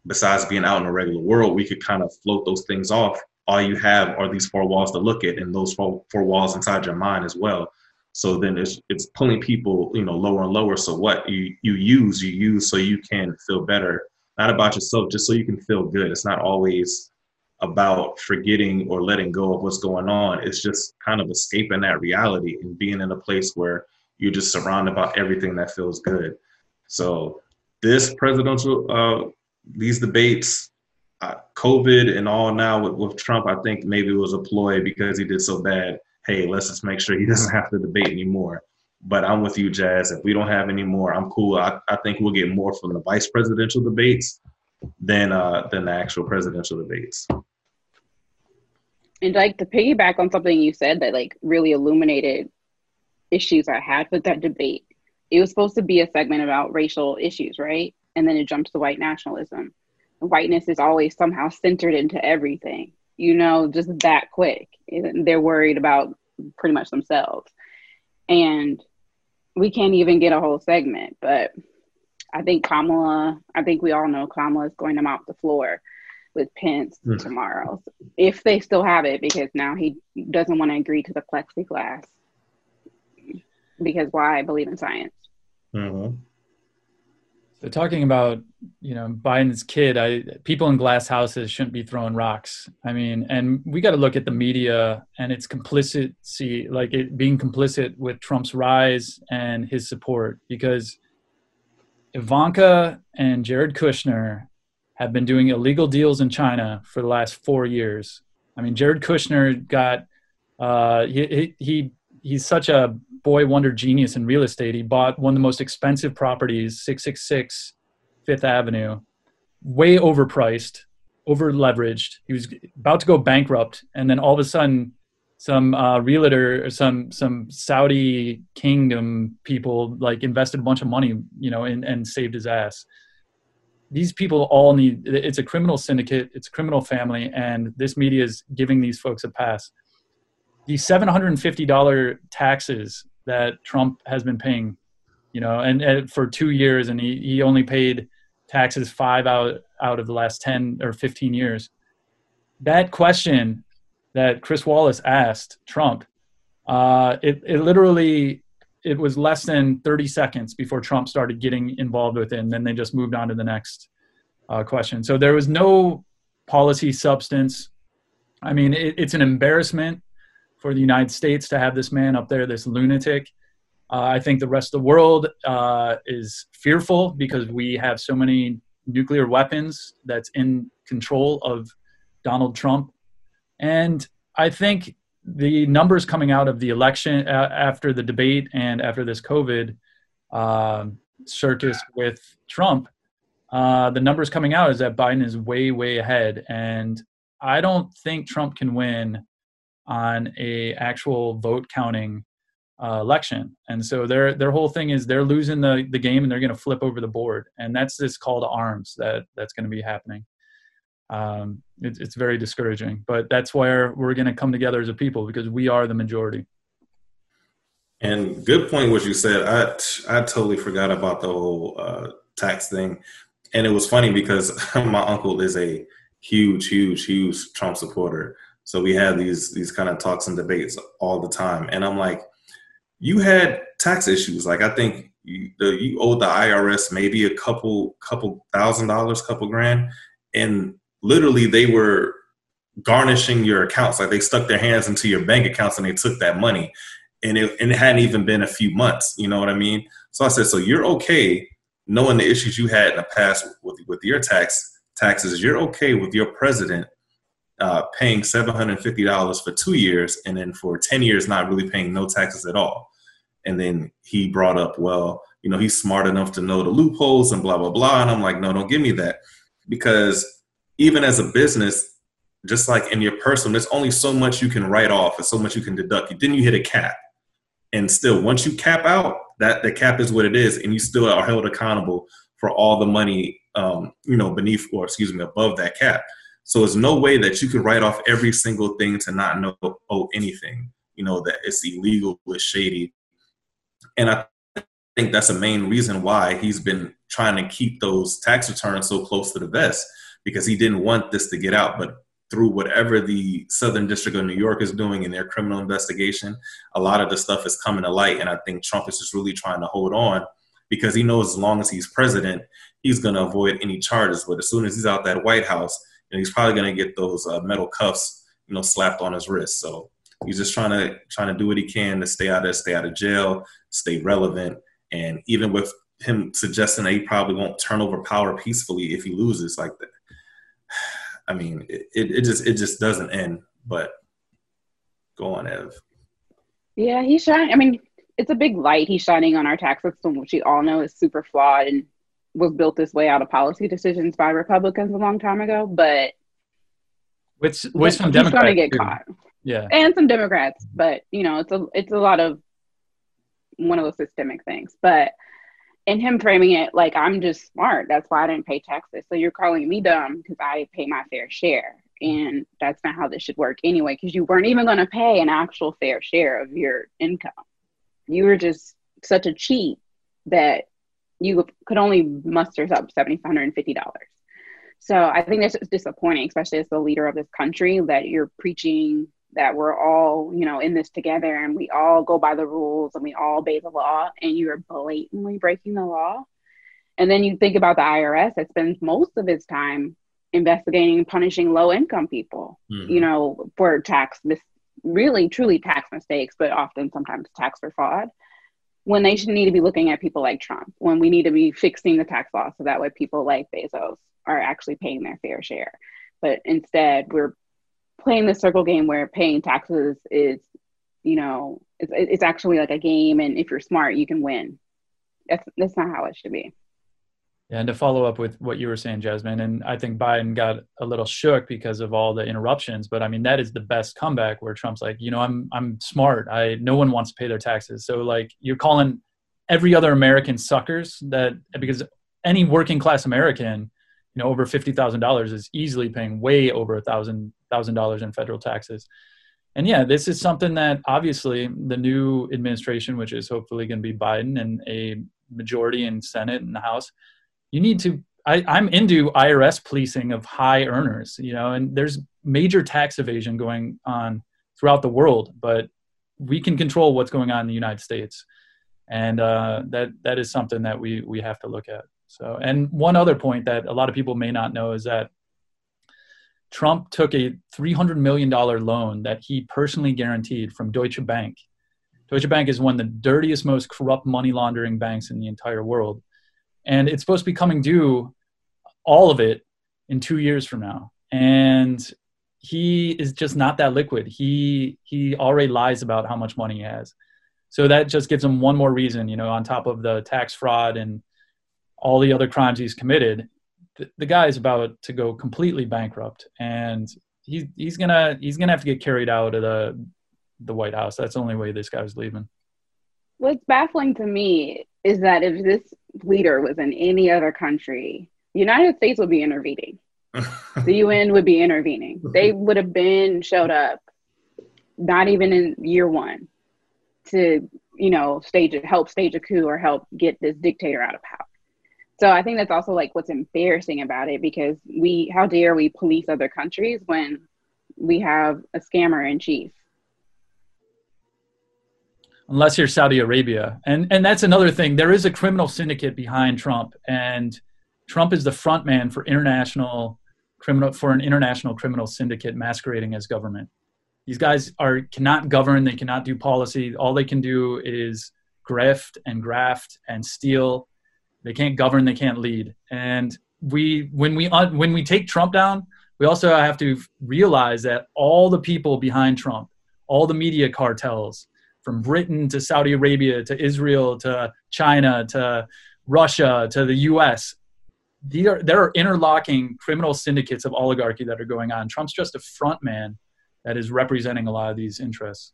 S3: besides being out in the regular world, we could kind of float those things off. All you have are these four walls to look at and those four, four walls inside your mind as well. So then it's it's pulling people, you know, lower and lower. So what you you use, you use so you can feel better, not about yourself, just so you can feel good. It's not always about forgetting or letting go of what's going on. It's just kind of escaping that reality and being in a place where you're just surrounded by everything that feels good. So this presidential, uh, these debates, uh, COVID and all now with, with Trump, I think maybe it was a ploy because he did so bad hey, let's just make sure he doesn't have to debate anymore. But I'm with you, Jazz. If we don't have any more, I'm cool. I, I think we'll get more from the vice presidential debates than uh, than the actual presidential debates.
S4: And like to piggyback on something you said that like really illuminated issues I had with that debate. It was supposed to be a segment about racial issues, right? And then it jumps to white nationalism. Whiteness is always somehow centered into everything you know, just that quick. They're worried about pretty much themselves. And we can't even get a whole segment, but I think Kamala, I think we all know Kamala is going to mop the floor with Pence mm. tomorrow, if they still have it, because now he doesn't want to agree to the plexiglass. Because why? I believe in science. Mm-hmm.
S2: So talking about you know Biden's kid, I people in glass houses shouldn't be throwing rocks. I mean, and we got to look at the media and its complicity, like it being complicit with Trump's rise and his support, because Ivanka and Jared Kushner have been doing illegal deals in China for the last four years. I mean, Jared Kushner got uh, he, he he's such a boy wonder genius in real estate. He bought one of the most expensive properties, 666 Fifth Avenue, way overpriced, over leveraged. He was about to go bankrupt, and then all of a sudden, some uh, realtor or some some Saudi kingdom people like invested a bunch of money, you know, and, and saved his ass. These people all need. It's a criminal syndicate. It's a criminal family, and this media is giving these folks a pass. The $750 taxes that Trump has been paying, you know, and, and for two years, and he, he only paid taxes five out out of the last 10 or 15 years. That question that Chris Wallace asked Trump, uh, it, it literally it was less than 30 seconds before Trump started getting involved with it, and then they just moved on to the next uh, question. So there was no policy substance. I mean, it, it's an embarrassment for the United States to have this man up there, this lunatic. Uh, I think the rest of the world uh, is fearful because we have so many nuclear weapons that's in control of Donald Trump. And I think the numbers coming out of the election uh, after the debate and after this COVID uh, circus with Trump, uh, the numbers coming out is that Biden is way, way ahead. And I don't think Trump can win on a actual vote counting uh, election. And so their their whole thing is they're losing the, the game and they're going to flip over the board. And that's this call to arms that that's going to be happening. Um, it, it's very discouraging, but that's where we're going to come together as a people because we are the majority.
S3: And good point what you said. I I totally forgot about the whole uh, tax thing, and it was funny because my uncle is a huge, huge, huge Trump supporter. So we have these these kind of talks and debates all the time, and I'm like, you had tax issues. Like I think you, the, you owed the IRS maybe a couple couple thousand dollars, couple grand, and literally they were garnishing your accounts. Like they stuck their hands into your bank accounts and they took that money, and it and it hadn't even been a few months. You know what I mean? So I said, so you're okay knowing the issues you had in the past with with your tax taxes. You're okay with your president uh, paying $750 for two years and then for 10 years not really paying no taxes at all. And then he brought up, well, you know, he's smart enough to know the loopholes and blah, blah, blah. And I'm like, no, don't give me that. Because even as a business, just like in your personal, there's only so much you can write off and so much you can deduct. Then you hit a cap. And still, once you cap out, that the cap is what it is, and you still are held accountable for all the money, um, you know, beneath or excuse me, above that cap. So there's no way that you can write off every single thing to not know owe anything. You know that it's illegal, it's shady, and I think that's the main reason why he's been trying to keep those tax returns so close to the vest because he didn't want this to get out. But through whatever the Southern District of New York is doing in their criminal investigation, a lot of the stuff is coming to light. And I think Trump is just really trying to hold on because he knows as long as he's president, he's going to avoid any charges. But as soon as he's out that White House, know, he's probably going to get those uh, metal cuffs, you know, slapped on his wrist. So he's just trying to trying to do what he can to stay out of stay out of jail, stay relevant, and even with him suggesting that he probably won't turn over power peacefully if he loses like that. I mean, it, it, just it just doesn't end. But go on, Ev.
S4: Yeah, he's shining. I mean, it's a big light he's shining on our tax system, which we all know is super flawed and was built this way out of policy decisions by Republicans a long time ago. But
S2: with with some Democrats,
S4: going to get too. caught.
S2: Yeah,
S4: and some Democrats, but you know, it's a it's a lot of one of those systemic things. But in him framing it like I'm just smart. That's why I didn't pay taxes. So you're calling me dumb because I pay my fair share. And that's not how this should work anyway, because you weren't even going to pay an actual fair share of your income. You were just such a cheat that you could only muster up $750. So I think that's just disappointing, especially as the leader of this country, that you're preaching that we're all, you know, in this together and we all go by the rules and we all obey the law and you're blatantly breaking the law. And then you think about the IRS that spends most of its time investigating and punishing low income people, mm-hmm. you know, for tax mis- really truly tax mistakes, but often sometimes tax for fraud. When they should need to be looking at people like Trump, when we need to be fixing the tax law so that way people like Bezos are actually paying their fair share. But instead, we're playing the circle game where paying taxes is, you know, it's, it's actually like a game, and if you're smart, you can win. That's that's not how it should be.
S2: Yeah, and to follow up with what you were saying, Jasmine, and I think Biden got a little shook because of all the interruptions. But I mean, that is the best comeback where Trump's like, you know, I'm I'm smart. I no one wants to pay their taxes. So like, you're calling every other American suckers that because any working class American, you know, over fifty thousand dollars is easily paying way over a thousand thousand dollars in federal taxes. And yeah, this is something that obviously the new administration, which is hopefully going to be Biden and a majority in Senate and the House, you need to. I, I'm into IRS policing of high earners, you know, and there's major tax evasion going on throughout the world, but we can control what's going on in the United States, and uh, that that is something that we we have to look at. So, and one other point that a lot of people may not know is that Trump took a $300 million loan that he personally guaranteed from Deutsche Bank. Deutsche Bank is one of the dirtiest, most corrupt money laundering banks in the entire world. And it's supposed to be coming due, all of it, in two years from now. And he is just not that liquid. He he already lies about how much money he has. So that just gives him one more reason, you know, on top of the tax fraud and all the other crimes he's committed the, the guy is about to go completely bankrupt, and he's he's gonna he's gonna have to get carried out of the the White House. That's the only way this guy's leaving.
S4: What's baffling to me is that if this leader was in any other country, the United States would be intervening. the UN would be intervening. They would have been showed up, not even in year one, to you know stage help stage a coup or help get this dictator out of power. So I think that's also like what's embarrassing about it because we, how dare we police other countries when we have a scammer in chief?
S2: Unless you're Saudi Arabia, and and that's another thing. There is a criminal syndicate behind Trump, and Trump is the front man for international criminal for an international criminal syndicate masquerading as government. These guys are cannot govern. They cannot do policy. All they can do is grift and graft and steal they can't govern. They can't lead. And we, when we uh, when we take Trump down, we also have to realize that all the people behind Trump, all the media cartels, from Britain to Saudi Arabia to Israel to China to Russia to the U.S., there, there are interlocking criminal syndicates of oligarchy that are going on. Trump's just a front man that is representing a lot of these interests.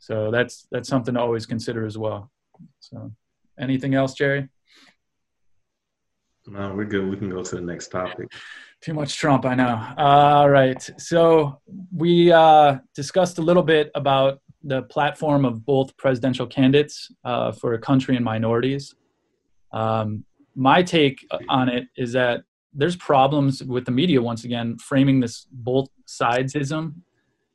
S2: So that's that's something to always consider as well. So, anything else, Jerry?
S3: No, we're good. We can go to the next topic.
S2: Too much Trump, I know. All right. So we uh, discussed a little bit about the platform of both presidential candidates uh, for a country and minorities. Um, my take on it is that there's problems with the media once again framing this both sidesism,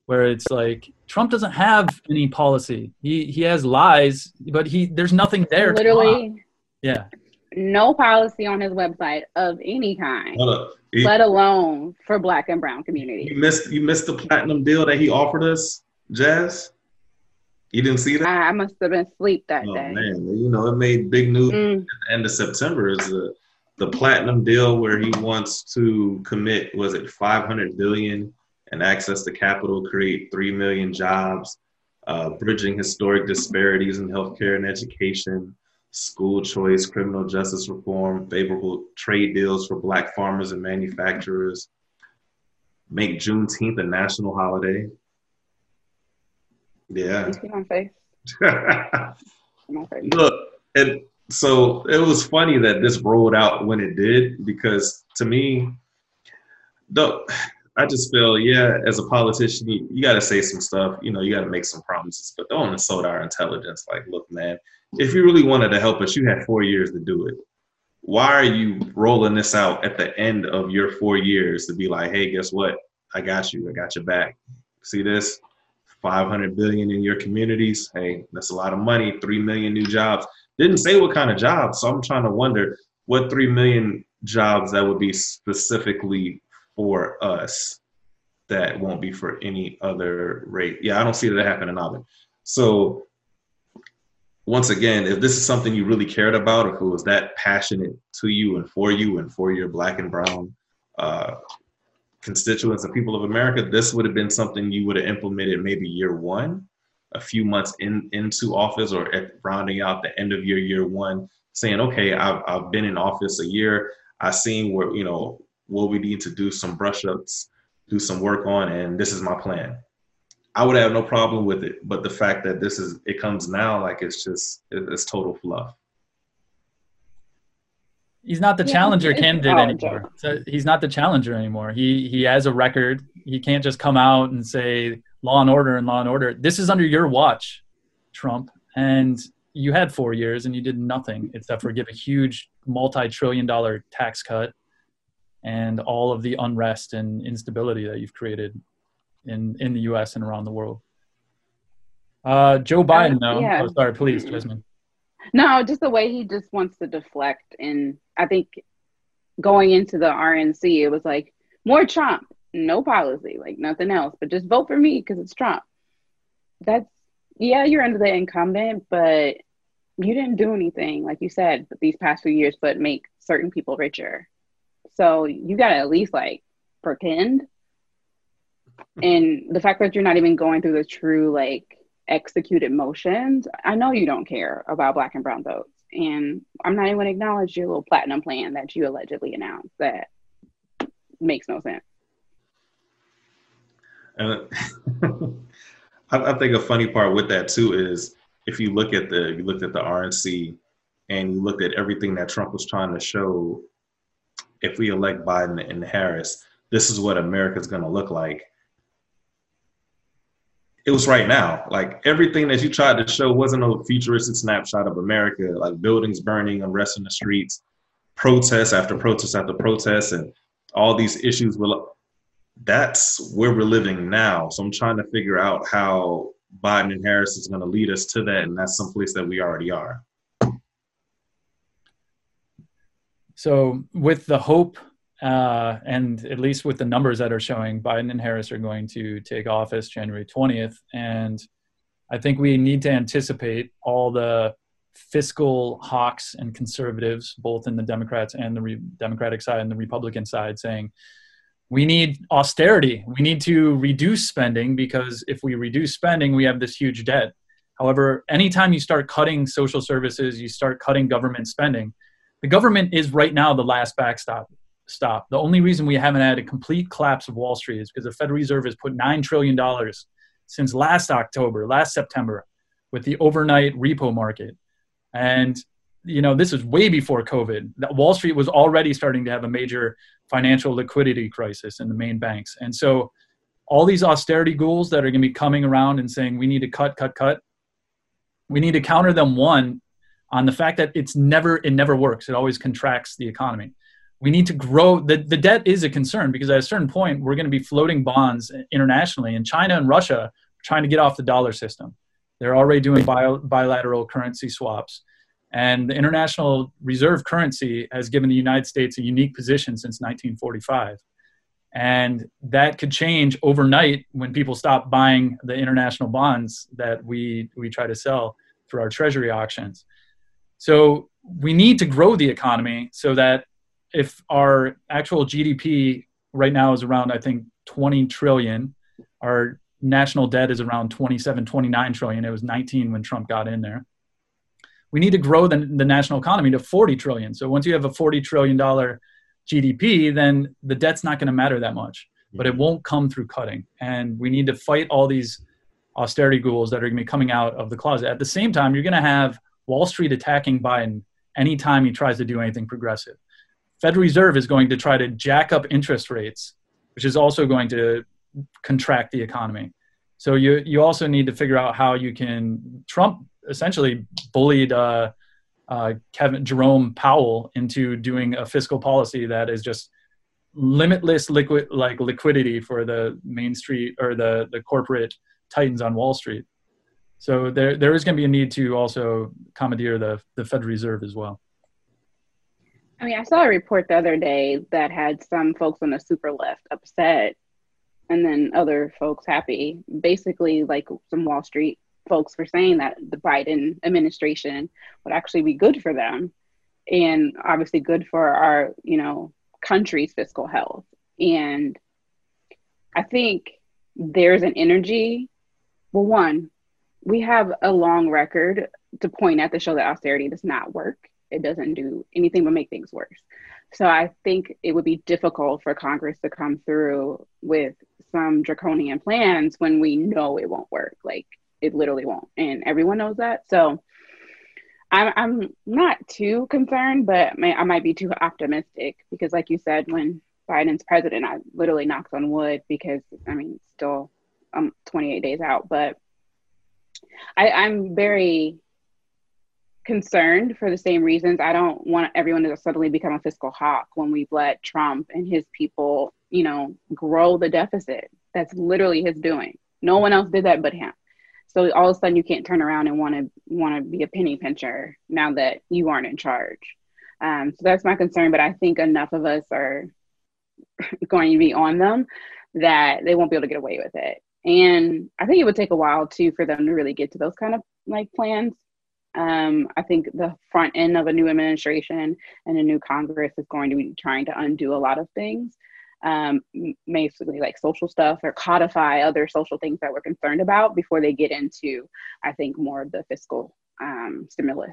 S2: where it's like Trump doesn't have any policy. He he has lies, but he there's nothing there.
S4: Literally,
S2: yeah.
S4: No policy on his website of any kind,
S3: Hold up.
S4: Let alone for Black and Brown communities.
S3: you missed you missed the platinum deal that he offered us, Jazz. You didn't see that?
S4: I, I must have been asleep that
S3: Oh
S4: day.
S3: man, you know it made big news
S4: Mm,
S3: at the end of September. Is the the platinum deal where he wants to commit was it 500 billion and access to capital, create three million jobs, uh, bridging historic disparities in healthcare and education, school choice, criminal justice reform, favorable trade deals for black farmers and manufacturers, make Juneteenth a national holiday. Yeah.
S4: you see my face? My face.
S3: Look, and so it was funny that this rolled out when it did because to me, the I just feel yeah, as a politician, you, you got to say some stuff. You know, you got to make some promises, but don't insult our intelligence. Like, look, man, if you really wanted to help us, you had four years to do it. Why are you rolling this out at the end of your four years to be like, hey, guess what? I got you. I got your back. See this? 500 billion in your communities. Hey, that's a lot of money. 3 million new jobs. Didn't say what kind of jobs. So I'm trying to wonder what 3 million jobs that would be specifically for us that won't be for any other rate. Yeah, I don't see that happening either. So once again, if this is something you really cared about, if it was that passionate to you and for you and for your black and brown uh, constituents and people of America, this would have been something you would have implemented maybe year one, a few months in into office, or at rounding out the end of your year one, saying, okay, I've, I've been in office a year. I've seen where, you know, what we need to do some brush ups, do some work on, and this is my plan. I would have no problem with it. But the fact that this is, it comes now like it's just, it's total fluff.
S2: He's not the
S4: Yeah,
S2: challenger candidate anymore. So he's not the challenger anymore. He he has a record. He can't just come out and say law and order and law and order. This is under your watch, Trump, and you had four years and you did nothing except for give a huge multi-trillion dollar tax cut and all of the unrest and instability that you've created in in the U.S. and around the world. Uh, Joe Biden, though.
S4: yeah.
S2: Oh, sorry, please, Jasmine.
S4: No, just the way he just wants to deflect. And I think going into the RNC, it was like more Trump, no policy, like nothing else, but just vote for me because it's Trump. That's, yeah, you're under the incumbent, but you didn't do anything, like you said, these past few years, but make certain people richer. So you got to at least like pretend. And the fact that you're not even going through the true, like, executed motions, I know you don't care about black and brown votes. And I'm not even going to acknowledge your little platinum plan that you allegedly announced that makes no sense.
S3: And I, think a funny part with that too is if you look at the you looked at the RNC and you looked at everything that Trump was trying to show, if we elect Biden and Harris, this is what America's going to look like. It was right now. Like everything that you tried to show wasn't a futuristic snapshot of America, like buildings burning, unrest in the streets, protests after protests after protests, and all these issues. Will that's where we're living now. So I'm trying to figure out how Biden and Harris is going to lead us to that, and that's someplace that we already are.
S2: So, with the hope, uh, and at least with the numbers that are showing, Biden and Harris are going to take office January 20th. And I think we need to anticipate all the fiscal hawks and conservatives, both in the Democrats and the re- Democratic side and the Republican side, saying, we need austerity. We need to reduce spending because if we reduce spending, we have this huge debt. However, anytime you start cutting social services, you start cutting government spending, the government is right now the last backstop. Stop. The only reason we haven't had a complete collapse of Wall Street is because the Federal Reserve has put nine trillion dollars since last October, last September, with the overnight repo market, and you know this is way before COVID. Wall Street was already starting to have a major financial liquidity crisis in the main banks, and so all these austerity ghouls that are going to be coming around and saying we need to cut, cut, cut. We need to counter them one on the fact that it's never it never works. It always contracts the economy. We need to grow the, the debt is a concern because at a certain point we're going to be floating bonds internationally and China and Russia are trying to get off the dollar system. They're already doing bilateral currency swaps. And the international reserve currency has given the United States a unique position since 1945 and that could change overnight when people stop buying the international bonds that we we try to sell through our treasury auctions so we need to grow the economy so that if our actual gdp right now is around i think 20 trillion our national debt is around 27 29 trillion it was 19 when trump got in there we need to grow the, the national economy to 40 trillion so once you have a 40 trillion dollar GDP, then the debt's not going to matter that much. But it mm-hmm. won't come through cutting. And we need to fight all these austerity ghouls that are going to be coming out of the closet. At the same time, you're going to have Wall Street attacking Biden anytime he tries to do anything progressive. Federal Reserve is going to try to jack up interest rates, which is also going to contract the economy. So you you also need to figure out how you can. Trump essentially bullied uh, uh, Kevin Jerome Powell into doing a fiscal policy that is just limitless liquid like liquidity for the main street or the the corporate titans on Wall Street. So there there is going to be a need to also commandeer the the Federal Reserve as well.
S4: I mean, I saw a report the other day that had some folks on the super left upset and then other folks happy. Basically, like some Wall Street folks for saying that the Biden administration would actually be good for them and obviously good for our, you know, country's fiscal health. And I think there's an energy. Well, one, we have a long record to point at to show that austerity does not work. It doesn't do anything but make things worse. So I think it would be difficult for Congress to come through with some draconian plans when we know it won't work. Like it literally won't. And everyone knows that. So I'm, I'm not too concerned, but may, I might be too optimistic because, like you said, when Biden's president, I literally knocked on wood because, I mean, still I'm 28 days out, but I, I'm very concerned for the same reasons. I don't want everyone to suddenly become a fiscal hawk when we've let Trump and his people, you know, grow the deficit. That's literally his doing. No one else did that but him. So all of a sudden you can't turn around and want to want to be a penny pincher now that you aren't in charge. Um, so that's my concern. But I think enough of us are going to be on them that they won't be able to get away with it. And I think it would take a while too for them to really get to those kind of like plans. Um, I think the front end of a new administration and a new Congress is going to be trying to undo a lot of things um, basically like social stuff or codify other social things that we're concerned about before they get into, I think, more of the fiscal um, stimulus.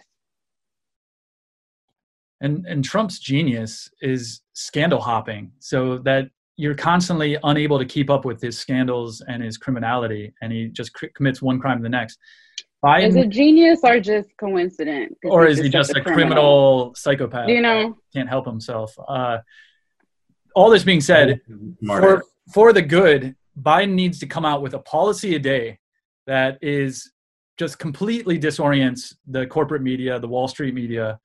S2: And and Trump's genius is scandal hopping, so that you're constantly unable to keep up with his scandals and his criminality, and he just cr- commits one crime to the next.
S4: Biden, is it genius or just coincident?
S2: Or is he just a criminal, criminal psychopath?
S4: You know,
S2: can't help himself. Uh, all this being said, for, for the good, Biden needs to come out with a policy a day that is just completely disorients the corporate media, the Wall Street media,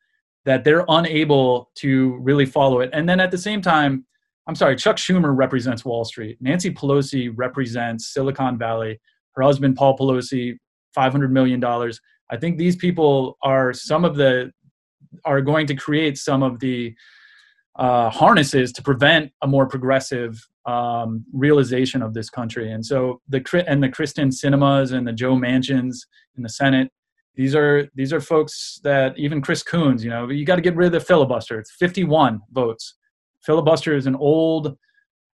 S2: that they're unable to really follow it. And then at the same time, I'm sorry, Chuck Schumer represents Wall Street. Nancy Pelosi represents Silicon Valley. Her husband, Paul Pelosi, $500 million. I think these people are some of the, are going to create some of the uh, harnesses to prevent a more progressive um, realization of this country. And so the and the Kyrsten Sinemas and the Joe Manchins in the Senate, these are these are folks that even Chris Coons, you know, you got to get rid of the filibuster. It's 51 votes. Filibuster is an old,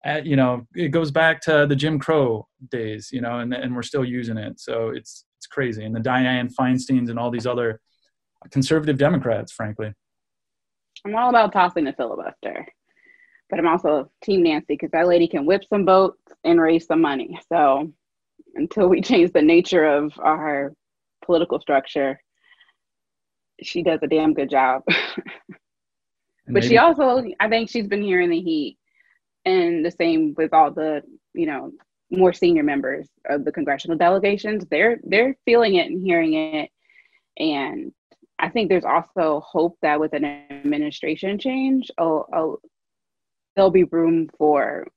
S2: uh, you know, it goes back to the Jim Crow days, you know, and and we're still using it. So it's it's crazy. And the Dianne Feinsteins and all these other conservative Democrats, frankly.
S4: I'm all about tossing the filibuster, but I'm also Team Nancy because that lady can whip some votes and raise some money. So until we change the nature of our political structure, she does a damn good job. but she also, I think she's been hearing the heat, and the same with all the, you know, more senior members of the congressional delegations. They're they're feeling it and hearing it, and I think there's also hope that with an administration change, there'll be room for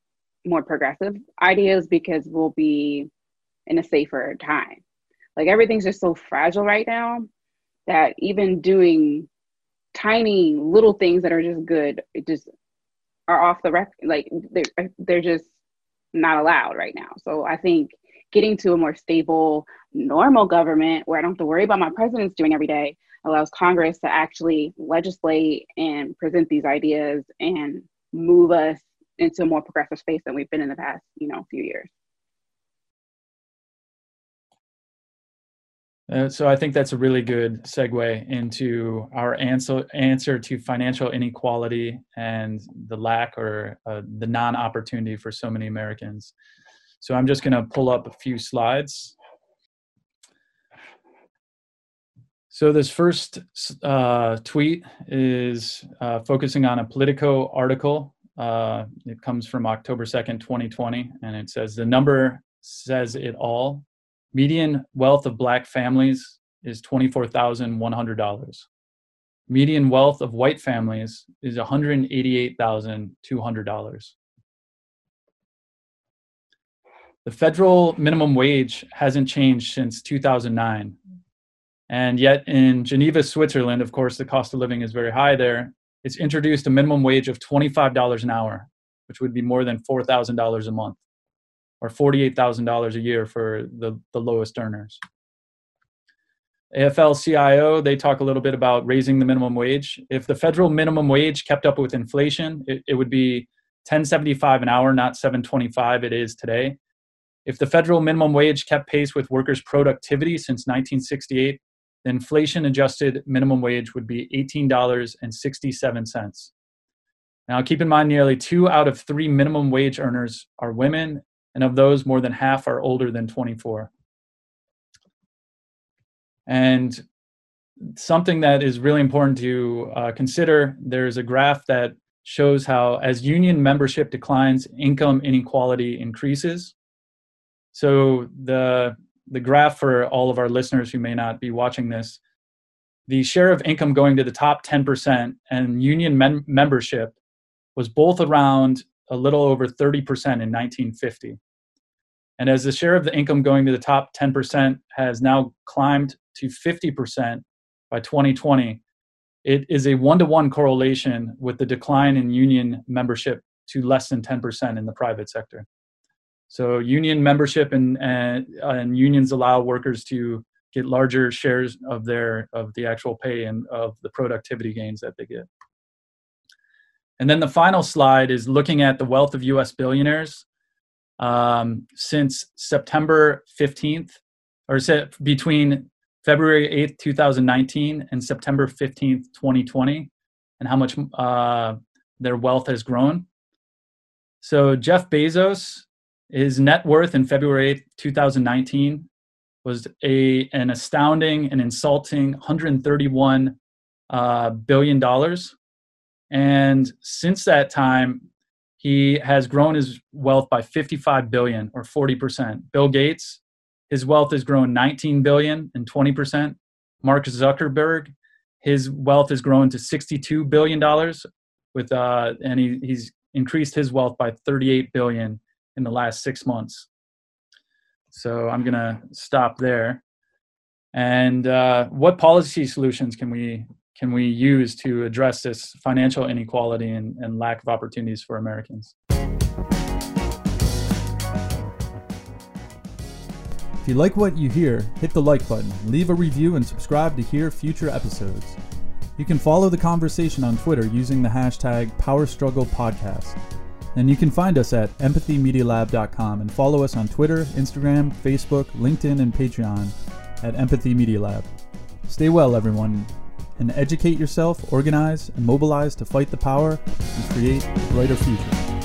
S4: more progressive ideas because we'll be in a safer time. Like everything's just so fragile right now that even doing tiny little things that are just good, just are off the record. Like they're they're just not allowed right now. So I think getting to a more stable, normal government where I don't have to worry about my president's doing every day allows Congress to actually legislate and present these ideas and move us into a more progressive space than we've been in the past, you know, few years.
S2: Uh, so I think that's a really good segue into our answer answer to financial inequality and the lack or uh, the non-opportunity for so many Americans. So I'm just going to pull up a few slides. So this first uh, tweet is uh, focusing on a Politico article. Uh, it comes from October 2nd, 2020, and it says the number says it all Median wealth of black families is $24,100. Median wealth of white families is $188,200. The federal minimum wage hasn't changed since 2009. And yet, in Geneva, Switzerland, of course, the cost of living is very high there. It's introduced a minimum wage of $25 an hour, which would be more than $4,000 a month or $48,000 a year for the, the lowest earners. AFL-CIO, they talk a little bit about raising the minimum wage. If the federal minimum wage kept up with inflation, it, it would be 1075 an hour, not 725 it is today. If the federal minimum wage kept pace with workers' productivity since 1968, the inflation adjusted minimum wage would be $18.67. Now, keep in mind, nearly two out of three minimum wage earners are women, and of those, more than half are older than 24. And something that is really important to uh, consider there's a graph that shows how, as union membership declines, income inequality increases. So, the, the graph for all of our listeners who may not be watching this, the share of income going to the top 10% and union mem- membership was both around a little over 30% in 1950. And as the share of the income going to the top 10% has now climbed to 50% by 2020, it is a one to one correlation with the decline in union membership to less than 10% in the private sector. So, union membership and, and, and unions allow workers to get larger shares of their of the actual pay and of the productivity gains that they get. And then the final slide is looking at the wealth of US billionaires um, since September 15th, or between February 8th, 2019 and September 15th, 2020, and how much uh, their wealth has grown. So Jeff Bezos, his net worth in February 8th, 2019 was a an astounding and insulting 131 uh, billion dollars. And since that time, he has grown his wealth by 55 billion or 40%. Bill Gates, his wealth has grown 19 billion and 20%. Mark Zuckerberg, his wealth has grown to 62 billion dollars with uh, and he, he's increased his wealth by 38 billion in the last six months. So I'm gonna stop there. And uh, what policy solutions can we can we use to address this financial inequality and, and lack of opportunities for Americans?
S9: If you like what you hear, hit the like button, leave a review, and subscribe to hear future episodes. You can follow the conversation on Twitter using the hashtag PowerStrugglePodcast. And you can find us at empathymedialab.com and follow us on Twitter, Instagram, Facebook, LinkedIn, and Patreon at Empathy Media Lab. Stay well, everyone
S2: and educate yourself, organize, and mobilize to fight the power and create a brighter future.